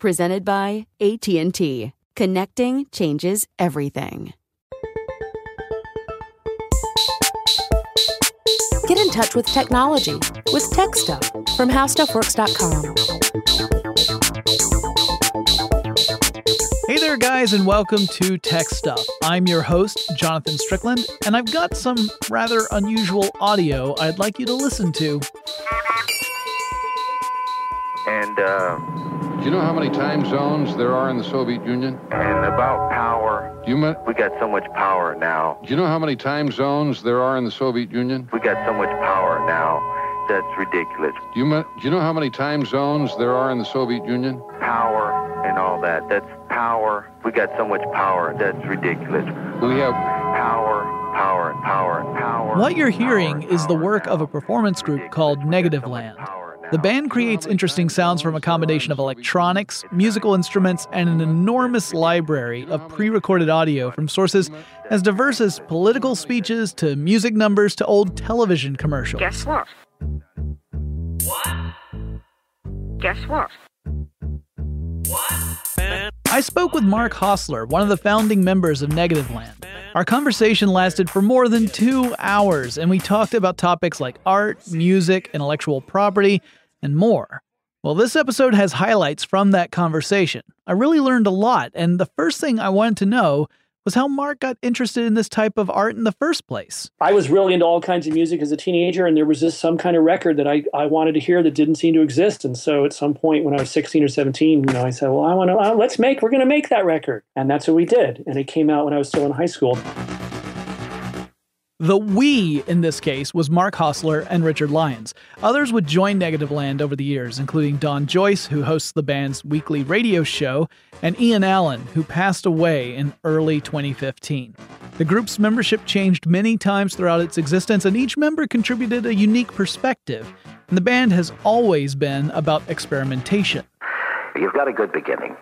presented by AT&T. Connecting changes everything. Get in touch with technology with Tech Stuff from HowStuffWorks.com. Hey there, guys, and welcome to Tech Stuff. I'm your host, Jonathan Strickland, and I've got some rather unusual audio I'd like you to listen to. And, uh, do you know how many time zones there are in the Soviet Union? And about power. Do you me- we got so much power now. Do you know how many time zones there are in the Soviet Union? We got so much power now. That's ridiculous. Do you, me- do you know how many time zones there are in the Soviet Union? Power and all that. That's power. We got so much power. That's ridiculous. We have power, power, and power, power. What you're hearing is the work of a performance group called Negativland. The band creates interesting sounds from a combination of electronics, musical instruments, and an enormous library of pre recorded audio from sources as diverse as political speeches to music numbers to old television commercials. Guess what? What? Guess what? What? I spoke with Mark Hosler, one of the founding members of Negativland. Our conversation lasted for more than two hours, and we talked about topics like art, music, intellectual property, and more. Well, this episode has highlights from that conversation. I really learned a lot, and the first thing I wanted to know was how Mark got interested in this type of art in the first place. I was really into all kinds of music as a teenager, and there was just some kind of record that I, I wanted to hear that didn't seem to exist. And so at some point when I was 16 or 17, you know, I said, well, I want to, uh, let's make, we're going to make that record. And that's what we did. And it came out when I was still in high school. The we in this case was Mark Hosler and Richard Lyons. Others would join Negativland over the years, including Don Joyce, who hosts the band's weekly radio show, and Ian Allen, who passed away in early 2015. The group's membership changed many times throughout its existence, and each member contributed a unique perspective. And the band has always been about experimentation. You've got a good beginning.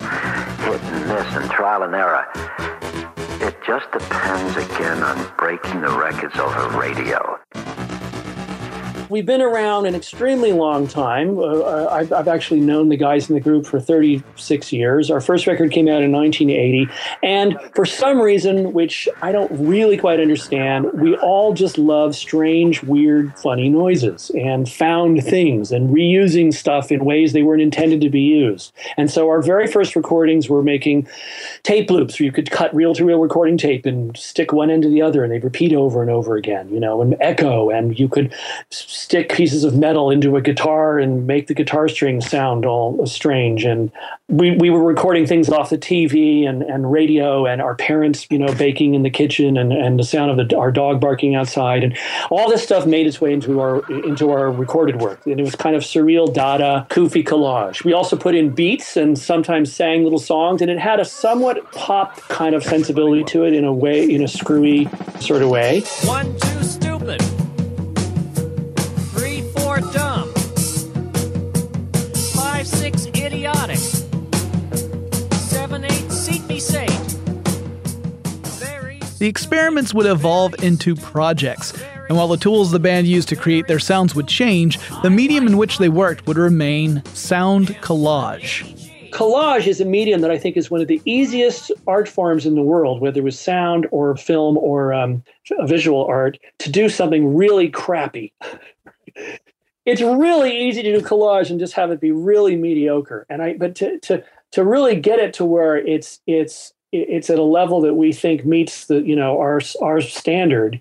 Hit and miss and trial and error. It just depends again on breaking the records over radio. We've been around an extremely long time. Uh, I've, I've, actually known the guys in the group for 36 years. Our first record came out in 1980. And for some reason, which I don't really quite understand, we all just love strange, weird, funny noises and found things and reusing stuff in ways they weren't intended to be used. And so our very first recordings were making tape loops where you could cut reel to reel recording tape and stick one end to the other and they'd repeat over and over again, you know, and echo. And you could stick pieces of metal into a guitar and make the guitar strings sound all strange. And we, we were recording things off the TV and, and radio and our parents, you know, baking in the kitchen and, and the sound of the, our dog barking outside. And all this stuff made its way into our, into our recorded work. And it was kind of surreal, dada, goofy collage. We also put in beats and sometimes sang little songs. And it had a somewhat pop kind of sensibility to it in a way, in a screwy sort of way. One, two, The experiments would evolve into projects, and while the tools the band used to create their sounds would change, the medium in which they worked would remain sound collage. Collage is a medium that I think is one of the easiest art forms in the world, whether it was sound or film or um, visual art, to do something really crappy. it's really easy to do collage and just have it be really mediocre. And I, but to to to really get it to where it's it's it's at a level that we think meets the you know our our standard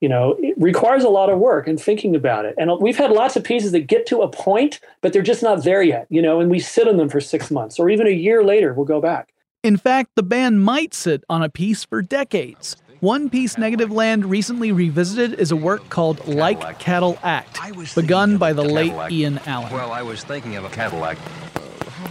you know it requires a lot of work and thinking about it and we've had lots of pieces that get to a point but they're just not there yet you know and we sit on them for six months or even a year later we'll go back in fact the band might sit on a piece for decades one piece Negativland recently revisited is a work called Like Cadillac, begun by the late Ian Allen. Well, I was thinking of a Cadillac.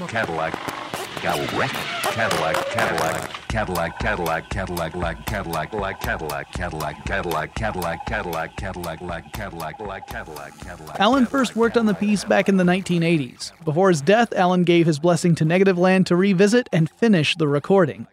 Cadillac. Cadillac, Cadillac, Cadillac, Cadillac, Cadillac, Cadillac, like Cadillac, like Cadillac, Cadillac, Cadillac, Cadillac, Cadillac, Cadillac, like Cadillac, like Cadillac, Cadillac. Allen first worked on the piece back in the 1980s. Before his death, Allen gave his blessing to Negativland to revisit and finish the recording.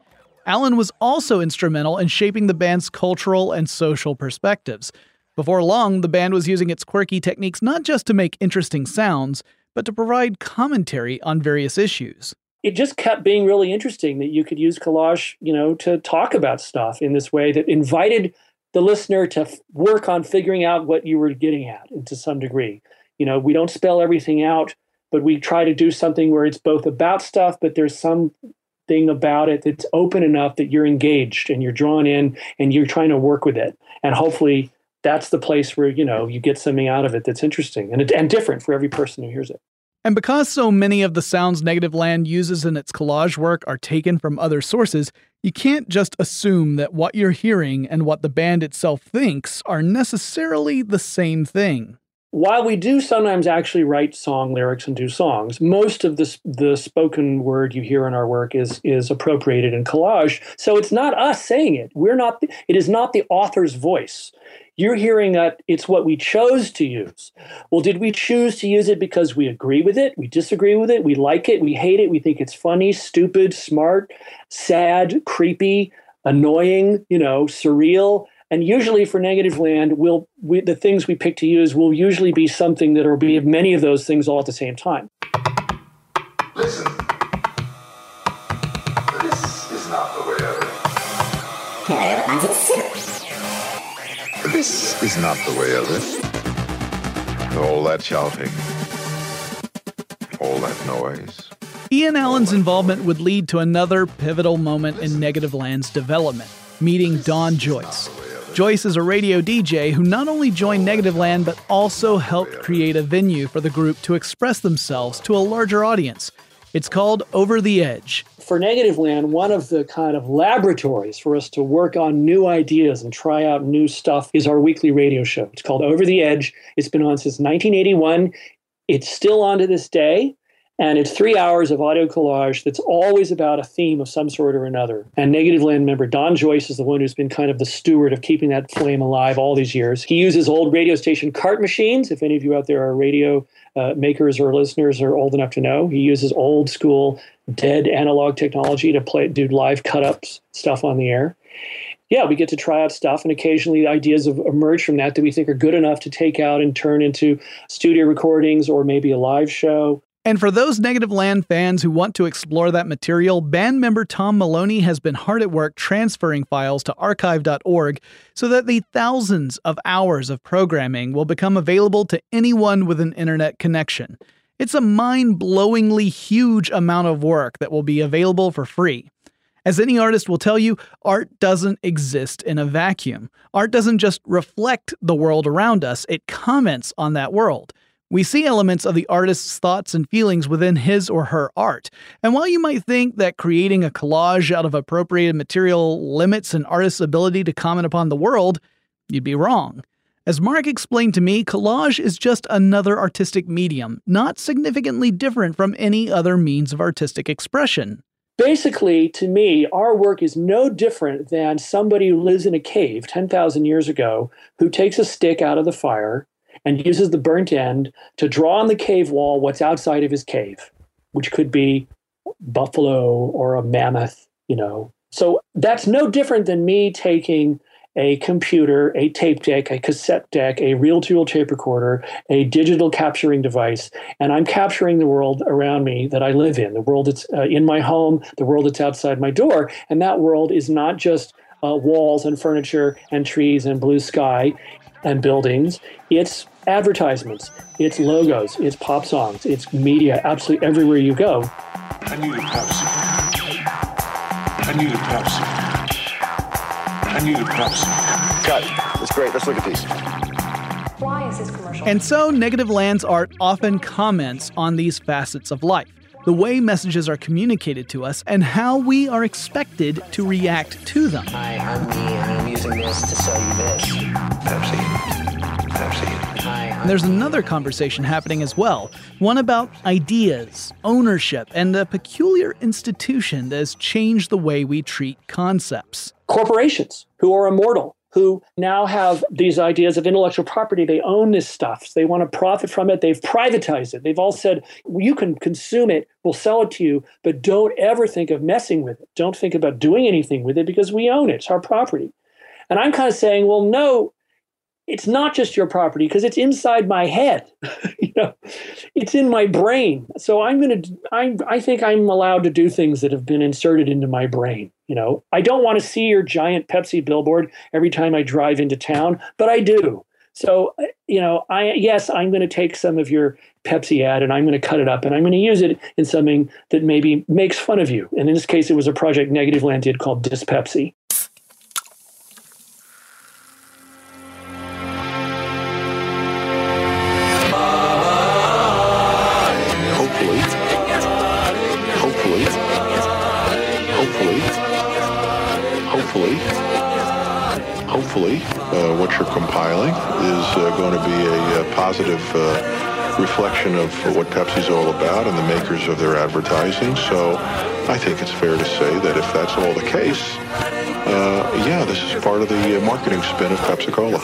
Allen was also instrumental in shaping the band's cultural and social perspectives. Before long, the band was using its quirky techniques not just to make interesting sounds, but to provide commentary on various issues it just kept being really interesting that you could use collage, you know, to talk about stuff in this way that invited the listener to f- work on figuring out what you were getting at to some degree. You know, we don't spell everything out, but we try to do something where it's both about stuff, but there's some thing about it that's open enough that you're engaged and you're drawn in and you're trying to work with it. And hopefully that's the place where, you know, you get something out of it that's interesting and, and different for every person who hears it. And because so many of the sounds Negativland uses in its collage work are taken from other sources, you can't just assume that what you're hearing and what the band itself thinks are necessarily the same thing. While we do sometimes actually write song lyrics and do songs, most of the, the spoken word you hear in our work is, is appropriated in collage. So it's not us saying it. We're not, it is not the author's voice. You're hearing that it's what we chose to use. Well, did we choose to use it because we agree with it, we disagree with it, we like it, we hate it, we think it's funny, stupid, smart, sad, creepy, annoying, you know, surreal? And usually for Negativland, we'll, we, the things we pick to use will usually be something that will be many of those things all at the same time. Listen, this is not the way of it. This is not the way of it. All that shouting, all that noise. Ian Allen's involvement would lead to another pivotal moment in Negativland's development meeting Don Joyce. Joyce is a radio DJ who not only joined Negativland but also helped create a venue for the group to express themselves to a larger audience. It's called Over the Edge, for Negativland, one of the kind of laboratories for us to work on new ideas and try out new stuff is our weekly radio show. It's called Over the Edge. It's been on since 1981. It's still on to this day. And it's three hours of audio collage that's always about a theme of some sort or another. And Negativland member Don Joyce is the one who's been kind of the steward of keeping that flame alive all these years. He uses old radio station cart machines. If any of you out there are radio uh, makers or listeners are old enough to know, he uses old school dead analog technology to play do live cut ups stuff on the air yeah, we get to try out stuff, and occasionally ideas have emerged from that that we think are good enough to take out and turn into studio recordings or maybe a live show. And for those Negativland fans who want to explore that material, band member Tom Maloney has been hard at work transferring files to archive.org so that the thousands of hours of programming will become available to anyone with an internet connection. It's a mind blowingly huge amount of work that will be available for free. As any artist will tell you, art doesn't exist in a vacuum. Art doesn't just reflect the world around us, it comments on that world. We see elements of the artist's thoughts and feelings within his or her art. And while you might think that creating a collage out of appropriated material limits an artist's ability to comment upon the world, you'd be wrong. As Mark explained to me, collage is just another artistic medium, not significantly different from any other means of artistic expression. Basically, to me, our work is no different than somebody who lives in a cave 10,000 years ago who takes a stick out of the fire and uses the burnt end to draw on the cave wall what's outside of his cave, which could be buffalo or a mammoth, you know. So that's no different than me taking a computer, a tape deck, a cassette deck, a reel to reel tape recorder, a digital capturing device, and I'm capturing the world around me that I live in, the world that's uh, in my home, the world that's outside my door. And that world is not just uh, walls and furniture and trees and blue sky and buildings, it's advertisements, it's logos, it's pop songs, it's media absolutely everywhere you go. I need a Pepsi. I need a Pepsi. I need a Pepsi. Cut. That's great. Let's look at these. Why is this commercial? And so, Negativland's art often comments on these facets of life the way messages are communicated to us, and how we are expected to react to them. Hi, I'm me, and I'm using this to sell you this. Pepsi. Pepsi. Hi, And there's another conversation happening as well, one about ideas, ownership, and a peculiar institution that has changed the way we treat concepts. Corporations who are immortal, who now have these ideas of intellectual property. They own this stuff. They want to profit from it. They've privatized it. They've all said, you can consume it, we'll sell it to you, but don't ever think of messing with it. Don't think about doing anything with it because we own it. It's our property. And I'm kind of saying, well, no, it's not just your property because it's inside my head you know it's in my brain so i'm going to I, I think i'm allowed to do things that have been inserted into my brain you know i don't want to see your giant pepsi billboard every time i drive into town but i do. So uh, you know i yes i'm going to take some of your pepsi ad and i'm going to cut it up and i'm going to use it in something that maybe makes fun of you. And in this case it was a project Negativland did called Dispepsi reflection of what Pepsi's all about and the makers of their advertising. So I think it's fair to say that if that's all the case, uh, yeah, this is part of the uh, marketing spin of Pepsi Cola.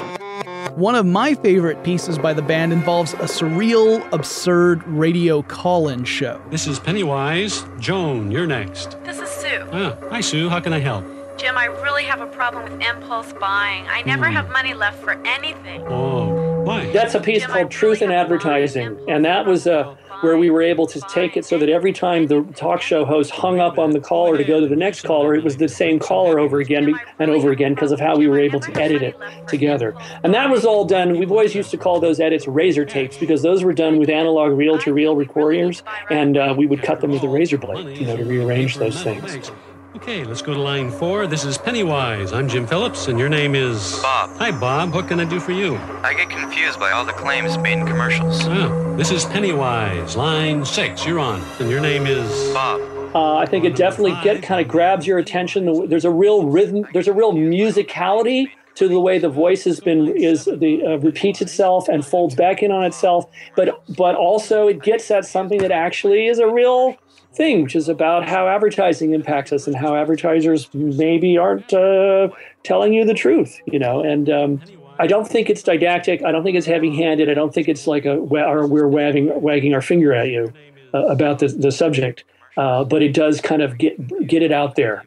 One of my favorite pieces by the band involves a surreal, absurd radio call in show. This is Pennywise. Joan, you're next. This is Sue. Ah, hi, Sue. How can I help? Jim, I really have a problem with impulse buying. I never Hmm. have money left for anything. Oh, why? That's a piece called Truth in Advertising. And that was uh, where we were able to take it so that every time the talk show host hung up on the caller to go to the next caller, it was the same caller over again and over again because of how we were able to edit it together. And that was all done. We've always used to call those edits razor tapes because those were done with analog reel to reel recorders. And uh, we would cut them with a razor blade, you know, to rearrange those things. Okay, let's go to line four. This is Pennywise. I'm Jim Phillips, and your name is Bob. Hi, Bob. What can I do for you? I get confused by all the claims made in commercials. Ah, this is Pennywise. Line six. You're on, and your name is Bob. Uh, I think it definitely get kind of grabs your attention. There's a real rhythm. There's a real musicality to the way the voice has been is the uh, repeats itself and folds back in on itself. But but also it gets at something that actually is a real thing, which is about how advertising impacts us and how advertisers maybe aren't uh, telling you the truth. You know, and um, I don't think it's didactic. I don't think it's heavy-handed. I don't think it's like a or we're wagging wagging our finger at you uh, about the the subject. Uh, but it does kind of get get it out there.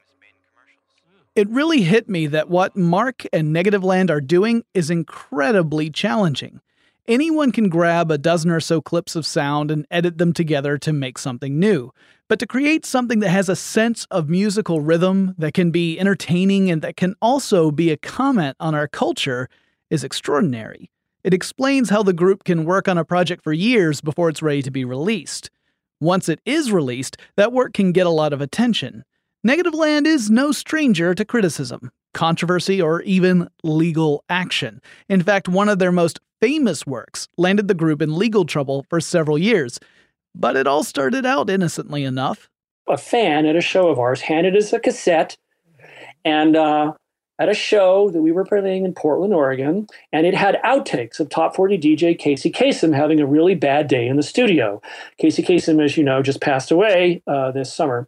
It really hit me that what Mark and Negativland are doing is incredibly challenging. Anyone can grab a dozen or so clips of sound and edit them together to make something new. But to create something that has a sense of musical rhythm, that can be entertaining, and that can also be a comment on our culture is extraordinary. It explains how the group can work on a project for years before it's ready to be released. Once it is released, that work can get a lot of attention. Negativland is no stranger to criticism, controversy, or even legal action. In fact, one of their most famous works landed the group in legal trouble for several years. But it all started out innocently enough. A fan at a show of ours handed us a cassette, and uh, at a show that we were playing in Portland, Oregon, and it had outtakes of top 40 DJ Casey Kasem having a really bad day in the studio. Casey Kasem, as you know, just passed away uh, this summer.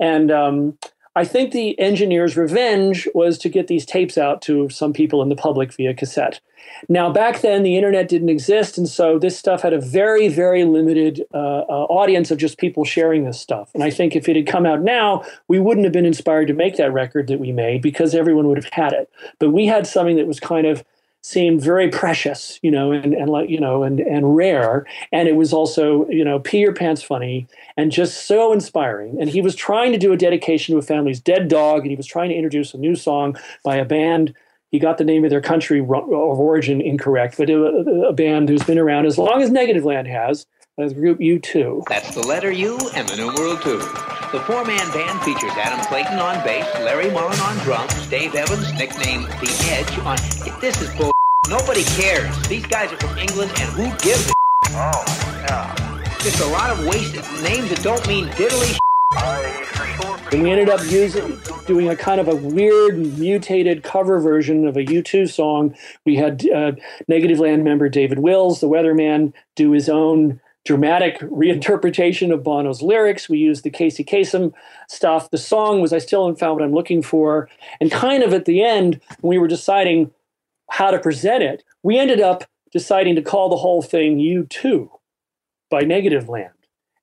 And um, I think the engineer's revenge was to get these tapes out to some people in the public via cassette. Now, back then, the internet didn't exist, and so this stuff had a very, very limited uh, uh, audience of just people sharing this stuff. And I think if it had come out now, we wouldn't have been inspired to make that record that we made because everyone would have had it. But we had something that was kind of seemed very precious, you know, and, and like, you know, and, and rare. And it was also, you know, pee your pants funny and just so inspiring. And he was trying to do a dedication to a family's dead dog, and he was trying to introduce a new song by a band. He got the name of their country of origin incorrect, but a, band who's been around as long as Negativland has, as group U2. That's the letter U and the numeral 2. The four man band features Adam Clayton on bass, Larry Mullen on drums, Dave Evans, nicknamed The Edge, on. This is bull. Nobody cares. These guys are from England, and who gives a Oh, yeah. Just a lot of wasted names that don't mean diddly and we ended up using doing a kind of a weird mutated cover version of a U2 song. We had uh, Negativland member David Wills, the weatherman, do his own dramatic reinterpretation of Bono's lyrics. We used the Casey Kasem stuff. The song was I Still Haven't Found What I'm Looking For. And kind of at the end, when we were deciding how to present it, we ended up deciding to call the whole thing U2 by Negativland.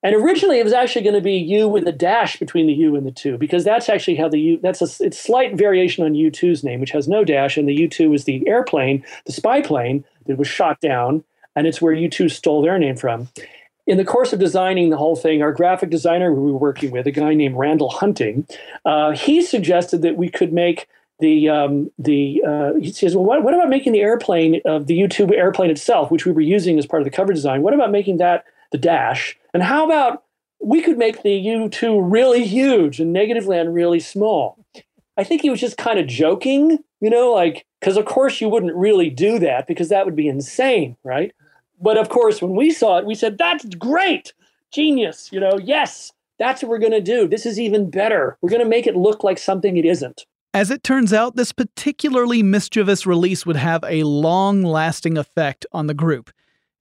And originally, it was actually going to be U with a dash between the U and the two, because that's actually how the U. That's a it's slight variation on U2's name, which has no dash, and the U2 is the airplane, the spy plane that was shot down, and it's where U2 stole their name from. In the course of designing the whole thing, our graphic designer we were working with, a guy named Randall Hunting, uh, he suggested that we could make the um, the uh, he says, well, what, what about making the airplane of the U2 airplane itself, which we were using as part of the cover design? What about making that the dash? And how about we could make the U2 really huge and Negativland really small? I think he was just kind of joking, you know, like, because of course you wouldn't really do that because that would be insane, right? But of course, when we saw it, we said, that's great, genius, you know, yes, that's what we're going to do. This is even better. We're going to make it look like something it isn't. As it turns out, this particularly mischievous release would have a long lasting effect on the group.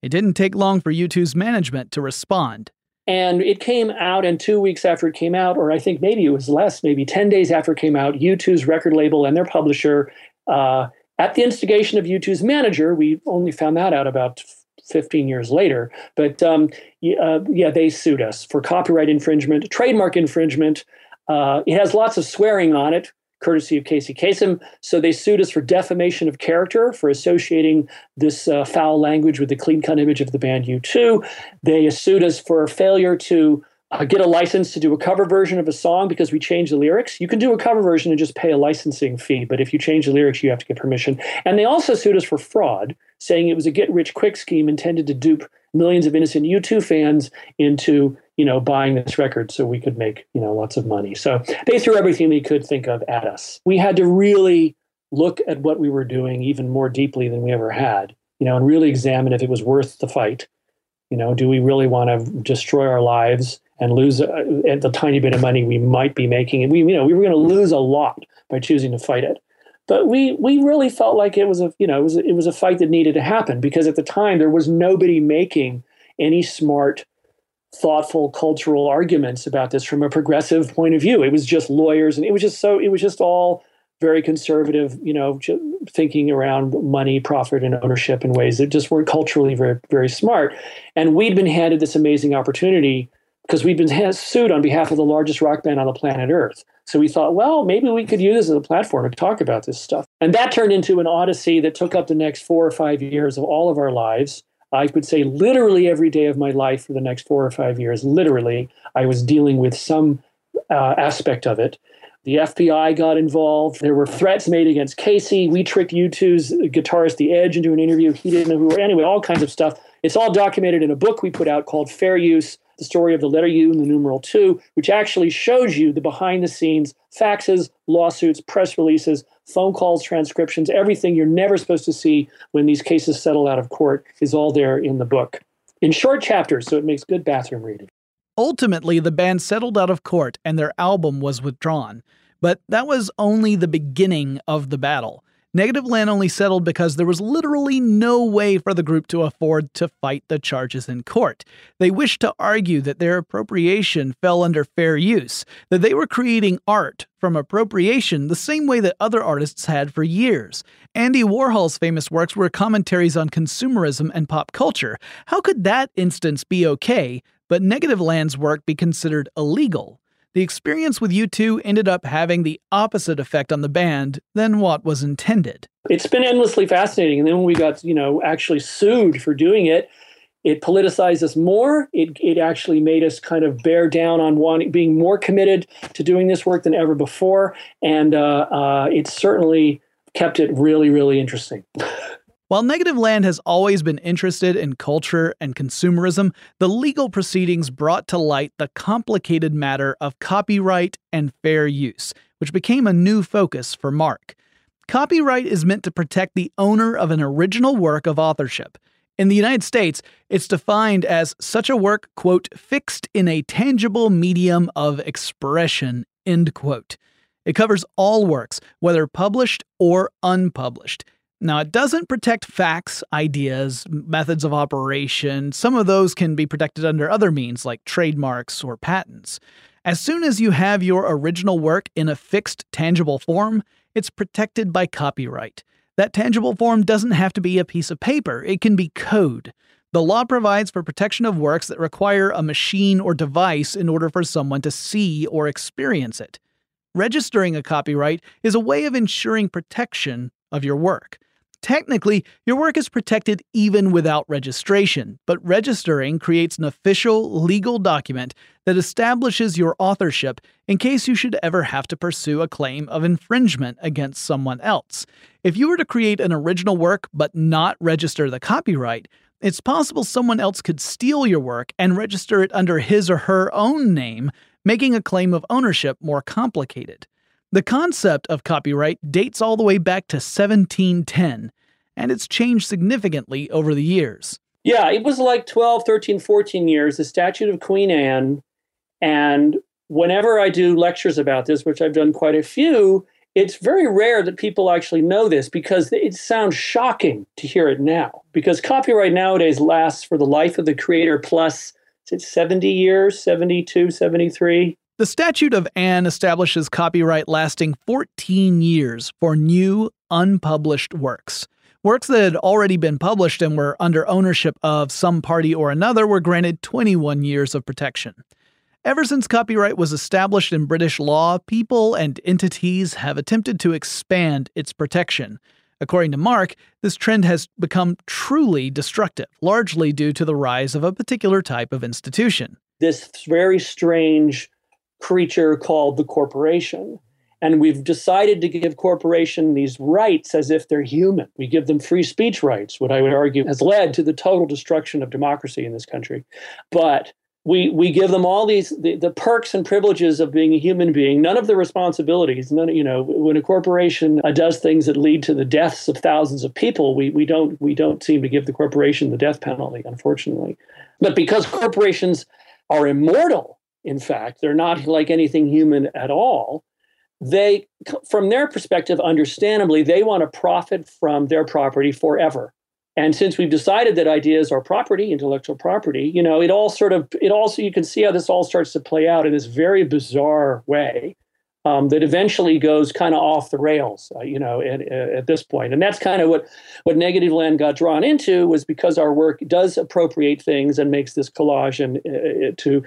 It didn't take long for U2's management to respond. And it came out, and two weeks after it came out, or I think maybe it was less, maybe 10 days after it came out, U2's record label and their publisher, uh, at the instigation of U2's manager, we only found that out about 15 years later, but um, uh, yeah, they sued us for copyright infringement, trademark infringement. Uh, it has lots of swearing on it, courtesy of Casey Kasem. So they sued us for defamation of character for associating this uh, foul language with the clean cut image of the band U2. They sued us for failure to uh, get a license to do a cover version of a song because we changed the lyrics. You can do a cover version and just pay a licensing fee, but if you change the lyrics, you have to get permission. And they also sued us for fraud, saying it was a get rich quick scheme intended to dupe millions of innocent U2 fans into you know, buying this record so we could make, you know, lots of money. So they threw everything they could think of at us. We had to really look at what we were doing even more deeply than we ever had, you know, and really examine if it was worth the fight. You know, do we really want to destroy our lives and lose the tiny bit of money we might be making? And we, you know, we were going to lose a lot by choosing to fight it. But we we really felt like it was a you know it was it was a fight that needed to happen because at the time there was nobody making any smart thoughtful cultural arguments about this from a progressive point of view. It was just lawyers, and it was just so it was just all very conservative, you know, thinking around money, profit, and ownership in ways that just weren't culturally very very smart. And we'd been handed this amazing opportunity because we'd been sued on behalf of the largest rock band on the planet Earth. So we thought, well, maybe we could use this as a platform to talk about this stuff. And that turned into an odyssey that took up the next four or five years of all of our lives. I could say literally every day of my life for the next four or five years, literally, I was dealing with some uh, aspect of it. The FBI got involved. There were threats made against Casey. We tricked U2's guitarist The Edge into an interview. He didn't know who we were. Anyway, all kinds of stuff. It's all documented in a book we put out called Fair Use The Story of the Letter U and the Numeral 2, which actually shows you the behind the scenes faxes, lawsuits, press releases, phone calls, transcriptions, everything you're never supposed to see when these cases settle out of court is all there in the book in short chapters, so it makes good bathroom reading. Ultimately, the band settled out of court and their album was withdrawn. But that was only the beginning of the battle. Negativland only settled because there was literally no way for the group to afford to fight the charges in court. They wished to argue that their appropriation fell under fair use, that they were creating art from appropriation the same way that other artists had for years. Andy Warhol's famous works were commentaries on consumerism and pop culture. How could that instance be okay, but Negativland's work be considered illegal? The experience with U2 ended up having the opposite effect on the band than what was intended. It's been endlessly fascinating. And then when we got, you know, actually sued for doing it, it politicized us more. It, it actually made us kind of bear down on wanting, being more committed to doing this work than ever before. And uh, uh, it certainly kept it really, really interesting. While Negativland has always been interested in culture and consumerism, the legal proceedings brought to light the complicated matter of copyright and fair use, which became a new focus for Mark. Copyright is meant to protect the owner of an original work of authorship. In the United States, it's defined as such a work, quote, fixed in a tangible medium of expression, end quote. It covers all works, whether published or unpublished. Now, it doesn't protect facts, ideas, methods of operation. Some of those can be protected under other means like trademarks or patents. As soon as you have your original work in a fixed, tangible form, it's protected by copyright. That tangible form doesn't have to be a piece of paper, it can be code. The law provides for protection of works that require a machine or device in order for someone to see or experience it. Registering a copyright is a way of ensuring protection of your work. Technically, your work is protected even without registration, but registering creates an official, legal document that establishes your authorship in case you should ever have to pursue a claim of infringement against someone else. If you were to create an original work but not register the copyright, it's possible someone else could steal your work and register it under his or her own name, making a claim of ownership more complicated. The concept of copyright dates all the way back to 1710, and it's changed significantly over the years. Yeah, it was like 12, 13, 14 years, the statute of Queen Anne. And whenever I do lectures about this, which I've done quite a few, it's very rare that people actually know this because it sounds shocking to hear it now. Because copyright nowadays lasts for the life of the creator plus, it's 70 years, 72, 73. The Statute of Anne establishes copyright lasting 14 years for new, unpublished works. Works that had already been published and were under ownership of some party or another were granted 21 years of protection. Ever since copyright was established in British law, people and entities have attempted to expand its protection. According to Mark, this trend has become truly destructive, largely due to the rise of a particular type of institution. This very strange creature called the corporation. And we've decided to give corporation these rights as if they're human. We give them free speech rights, what I would argue has led to the total destruction of democracy in this country. But we we give them all these the, the perks and privileges of being a human being, none of the responsibilities. None, you know, when a corporation uh, does things that lead to the deaths of thousands of people, we we don't we don't seem to give the corporation the death penalty, unfortunately. But because corporations are immortal, in fact, they're not like anything human at all. They, from their perspective, understandably, they want to profit from their property forever. And since we've decided that ideas are property, intellectual property, you know, it all sort of, it also, you can see how this all starts to play out in this very bizarre way um, that eventually goes kind of off the rails, uh, you know, at, at, this point. And that's kind of what what Negativland got drawn into was because our work does appropriate things and makes this collage and uh, uh, to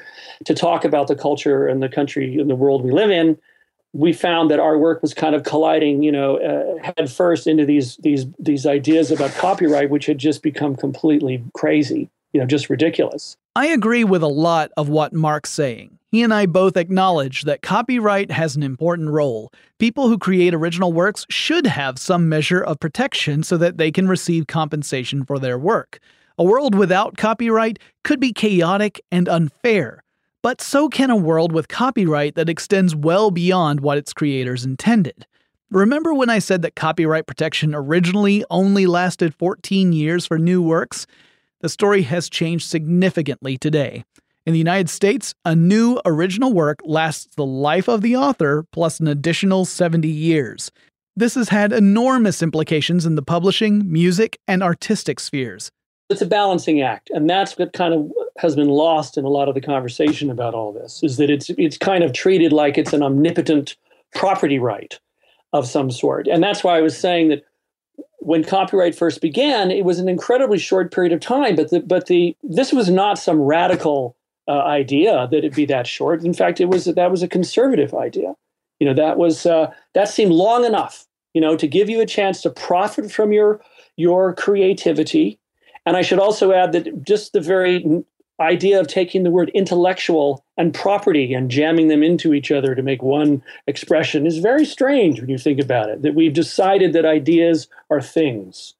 to talk about the culture and the country and the world we live in. we found that our work was kind of colliding, you know, uh, head first into these these these ideas about copyright, which had just become completely crazy, you know, just ridiculous. I agree with a lot of what Mark's saying. He and I both acknowledge that copyright has an important role. People who create original works should have some measure of protection so that they can receive compensation for their work. A world without copyright could be chaotic and unfair. But so can a world with copyright that extends well beyond what its creators intended. Remember when I said that copyright protection originally only lasted 14 years for new works? The story has changed significantly today. In the United States, a new original work lasts the life of the author plus an additional 70 years. This has had enormous implications in the publishing, music, and artistic spheres. It's a balancing act, and that's what kind of has been lost in a lot of the conversation about all this is that it's it's kind of treated like it's an omnipotent property right of some sort. And that's why I was saying that when copyright first began, it was an incredibly short period of time, but the but the this was not some radical uh, idea that it'd be that short. In fact, it was that was a conservative idea. You know, that was uh, that seemed long enough, you know, to give you a chance to profit from your your creativity. And I should also add that just the very idea of taking the word intellectual and property and jamming them into each other to make one expression is very strange when you think about it that we've decided that ideas are things.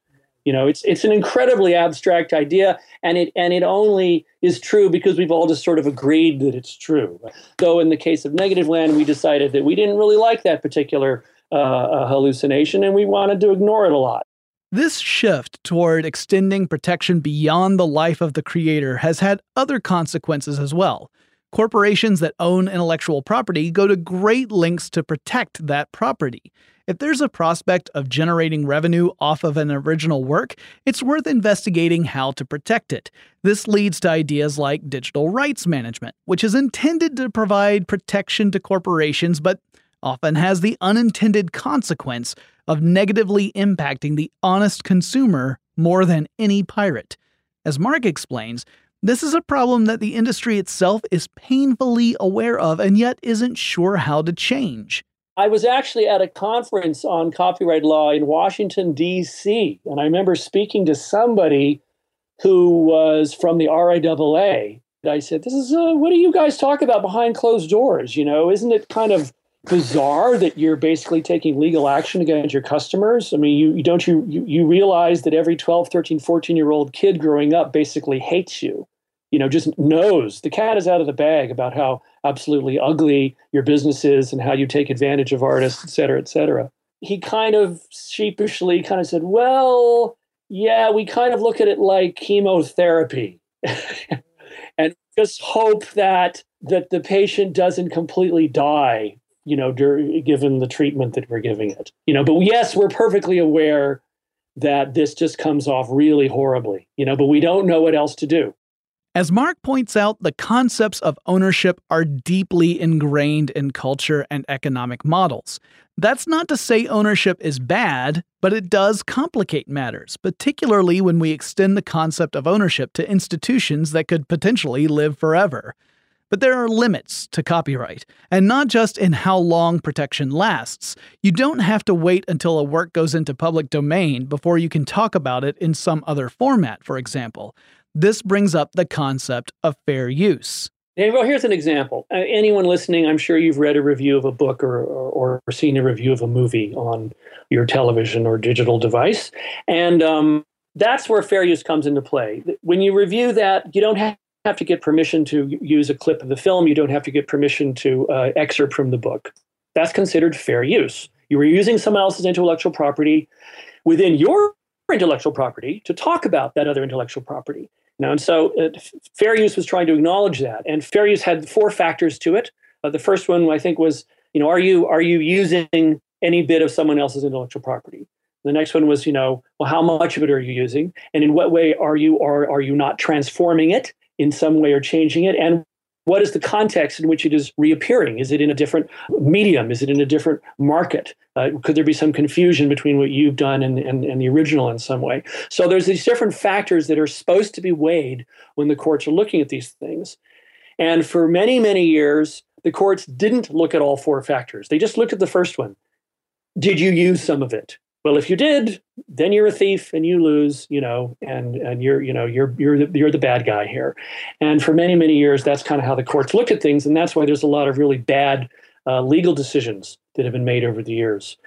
You know it's it's an incredibly abstract idea and it and it only is true because we've all just sort of agreed that it's true. Though in the case of Negativland we decided that we didn't really like that particular uh, uh hallucination and we wanted to ignore it a lot this shift toward extending protection beyond the life of the creator has had other consequences as well. Corporations that own intellectual property go to great lengths to protect that property. If there's a prospect of generating revenue off of an original work, it's worth investigating how to protect it. This leads to ideas like digital rights management, which is intended to provide protection to corporations but often has the unintended consequence of negatively impacting the honest consumer more than any pirate. As Mark explains, this is a problem that the industry itself is painfully aware of and yet isn't sure how to change. I was actually at a conference on copyright law in Washington, D.C., and I remember speaking to somebody who was from the RIAA. I said, This is, uh, what do you guys talk about behind closed doors? You know, isn't it kind of bizarre that you're basically taking legal action against your customers. I mean you, you don't you, you you realize that every 12 13 14 year old kid growing up basically hates you you know just knows. The cat is out of the bag about how absolutely ugly your business is and how you take advantage of artists et cetera et cetera. He kind of sheepishly kind of said well yeah we kind of look at it like chemotherapy. And just hope that that the patient doesn't completely die you know, given the treatment that we're giving it. You know, but yes, we're perfectly aware that this just comes off really horribly, you know, but we don't know what else to do. As Mark points out, the concepts of ownership are deeply ingrained in culture and economic models. That's not to say ownership is bad, but it does complicate matters, particularly when we extend the concept of ownership to institutions that could potentially live forever. But there are limits to copyright, and not just in how long protection lasts. You don't have to wait until a work goes into public domain before you can talk about it in some other format, for example. This brings up the concept of fair use. well, here's an example. Uh, anyone listening, I'm sure you've read a review of a book or, or, or, seen a review of a movie on your television or digital device. And um, that's where fair use comes into play. When you review that, you don't have have to get permission to use a clip of the film. You don't have to get permission to uh, excerpt from the book. That's considered fair use. You were using someone else's intellectual property within your intellectual property to talk about that other intellectual property. Know, and so uh, fair use was trying to acknowledge that. And fair use had four factors to it. Uh, the first one I think was, you know, are you are you using any bit of someone else's intellectual property? The next one was, you know, well, how much of it are you using, and in what way are you are are you not transforming it? In some way or changing it? And what is the context in which it is reappearing? Is it in a different medium? Is it in a different market? Uh, could there be some confusion between what you've done and, and, and the original in some way? So there's these different factors that are supposed to be weighed when the courts are looking at these things. And for many, many years, the courts didn't look at all four factors. They just looked at the first one. Did you use some of it? Well, if you did, then you're a thief and you lose, you know, and and you're you know you're you're the, you're the bad guy here. And for many many years, that's kind of how the courts look at things, and that's why there's a lot of really bad uh, legal decisions that have been made over the years.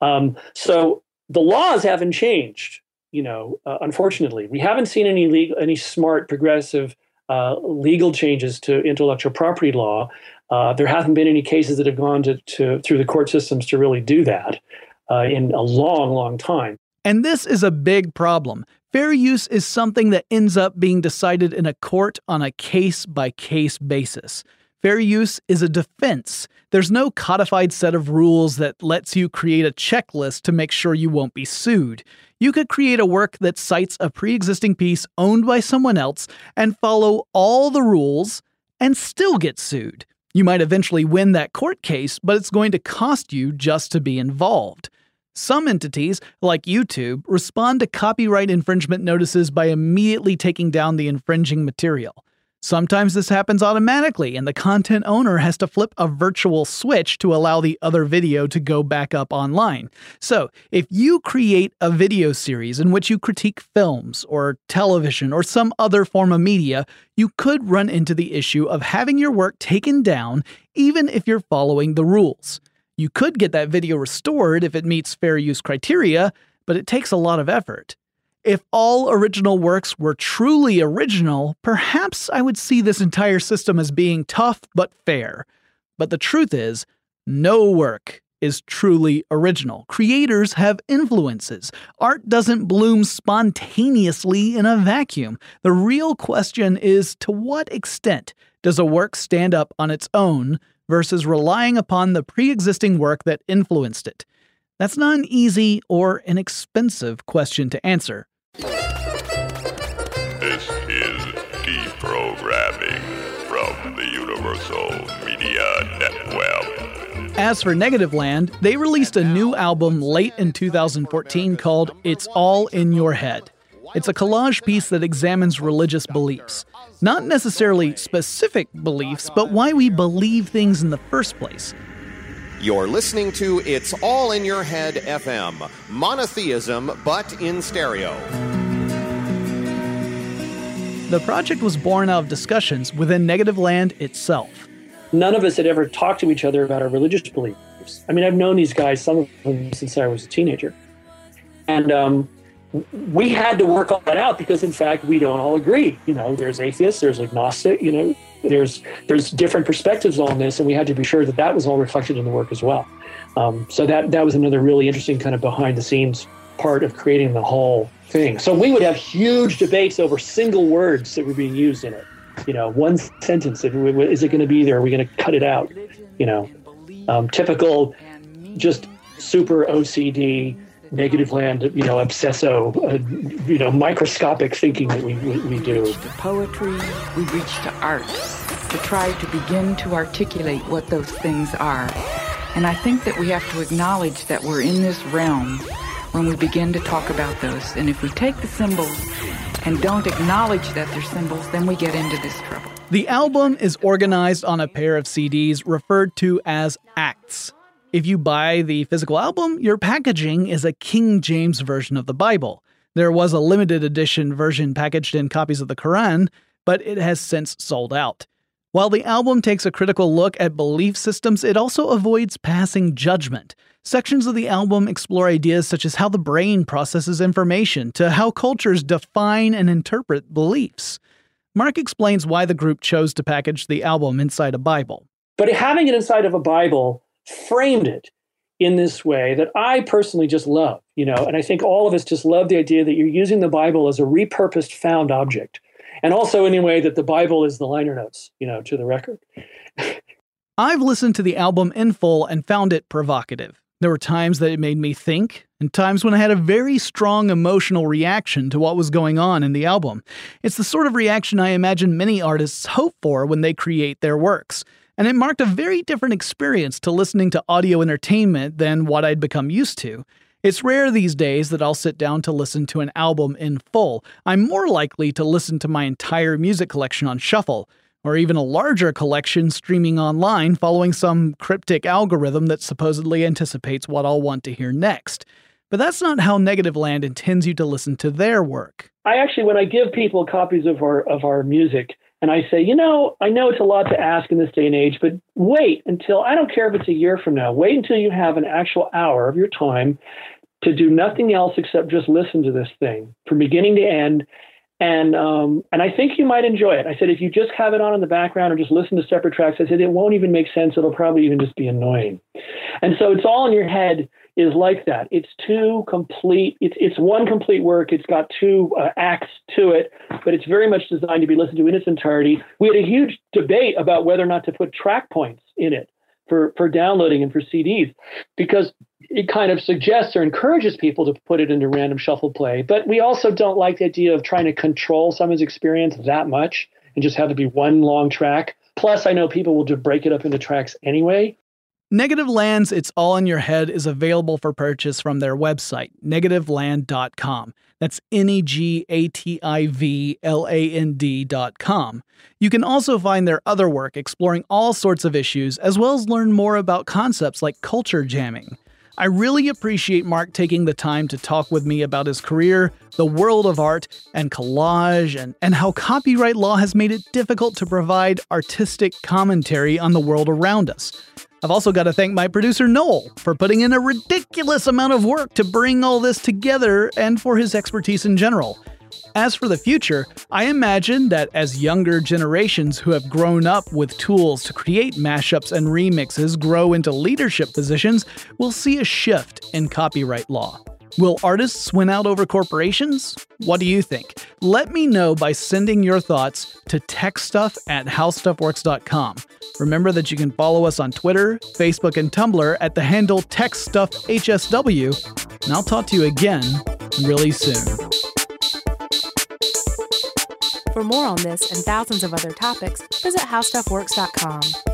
Um, so the laws haven't changed, you know. Uh, unfortunately, we haven't seen any legal, any smart progressive uh, legal changes to intellectual property law. Uh, there haven't been any cases that have gone to, to through the court systems to really do that uh, in a long, long time. And this is a big problem. Fair use is something that ends up being decided in a court on a case by case basis. Fair use is a defense. There's no codified set of rules that lets you create a checklist to make sure you won't be sued. You could create a work that cites a pre existing piece owned by someone else and follow all the rules and still get sued. You might eventually win that court case, but it's going to cost you just to be involved. Some entities, like YouTube, respond to copyright infringement notices by immediately taking down the infringing material. Sometimes this happens automatically, and the content owner has to flip a virtual switch to allow the other video to go back up online. So, if you create a video series in which you critique films or television or some other form of media, you could run into the issue of having your work taken down even if you're following the rules. You could get that video restored if it meets fair use criteria, but it takes a lot of effort. If all original works were truly original, perhaps I would see this entire system as being tough but fair. But the truth is, no work is truly original. Creators have influences. Art doesn't bloom spontaneously in a vacuum. The real question is to what extent does a work stand up on its own versus relying upon the pre existing work that influenced it? That's not an easy or an expensive question to answer. This is deprogramming from the Universal Media Network. As for Negativland, they released a new album late in 2014 called It's All in Your Head. It's a collage piece that examines religious beliefs. Not necessarily specific beliefs, but why we believe things in the first place. You're listening to It's All in Your Head FM, monotheism, but in stereo. The project was born out of discussions within Negativland itself. None of us had ever talked to each other about our religious beliefs. I mean, I've known these guys, some of them, since I was a teenager. And um, we had to work all that out because, in fact, we don't all agree. You know, there's atheists, there's agnostic, you know, there's there's different perspectives on this, and we had to be sure that that was all reflected in the work as well. Um, so that that was another really interesting kind of behind the scenes part of creating the whole thing. So we would have huge debates over single words that were being used in it. You know, one sentence. Is it going to be there? Are we going to cut it out? You know, um, typical, just super OCD Negativland, you know, obsesso, uh, you know, microscopic thinking that we, we, we do. To poetry, we reach to art to try to begin to articulate what those things are. And I think that we have to acknowledge that we're in this realm when we begin to talk about those. And if we take the symbols and don't acknowledge that they're symbols, then we get into this trouble. The album is organized on a pair of CDs referred to as acts. If you buy the physical album, your packaging is a King James version of the Bible. There was a limited edition version packaged in copies of the Quran, but it has since sold out. While the album takes a critical look at belief systems, it also avoids passing judgment. Sections of the album explore ideas such as how the brain processes information to how cultures define and interpret beliefs. Mark explains why the group chose to package the album inside a Bible. But having it inside of a Bible framed it in this way that I personally just love, you know, and I think all of us just love the idea that you're using the Bible as a repurposed found object. And also in a way that the Bible is the liner notes, you know, to the record. I've listened to the album in full and found it provocative. There were times that it made me think, and times when I had a very strong emotional reaction to what was going on in the album. It's the sort of reaction I imagine many artists hope for when they create their works and it marked a very different experience to listening to audio entertainment than what I'd become used to. It's rare these days that I'll sit down to listen to an album in full. I'm more likely to listen to my entire music collection on shuffle, or even a larger collection streaming online following some cryptic algorithm that supposedly anticipates what I'll want to hear next. But that's not how Negativland intends you to listen to their work. I actually, when I give people copies of our of our music, and I say, you know, I know it's a lot to ask in this day and age, but wait until I don't care if it's a year from now. Wait until you have an actual hour of your time to do nothing else except just listen to this thing from beginning to end and um, and I think you might enjoy it. I said if you just have it on in the background or just listen to separate tracks, I said it won't even make sense. It'll probably even just be annoying. And so it's all in your head is like that. It's two complete. It's it's one complete work. It's got two uh, acts to it, but it's very much designed to be listened to in its entirety. We had a huge debate about whether or not to put track points in it for for downloading and for CDs because it kind of suggests or encourages people to put it into random shuffle play. But we also don't like the idea of trying to control someone's experience that much and just have it be one long track. Plus, I know people will just break it up into tracks anyway. Negativland's It's All in Your Head is available for purchase from their website, negativland.com. That's N E G A T I V L A N D.com. You can also find their other work exploring all sorts of issues, as well as learn more about concepts like culture jamming. I really appreciate Mark taking the time to talk with me about his career, the world of art, and collage, and, and how copyright law has made it difficult to provide artistic commentary on the world around us. I've also got to thank my producer Noel for putting in a ridiculous amount of work to bring all this together and for his expertise in general. As for the future, I imagine that as younger generations who have grown up with tools to create mashups and remixes grow into leadership positions, we'll see a shift in copyright law. Will artists win out over corporations? What do you think? Let me know by sending your thoughts to techstuff at howstuffworks.com. Remember that you can follow us on Twitter, Facebook, and Tumblr at the handle TechStuffHSW, and I'll talk to you again really soon. For more on this and thousands of other topics, visit howstuffworks.com.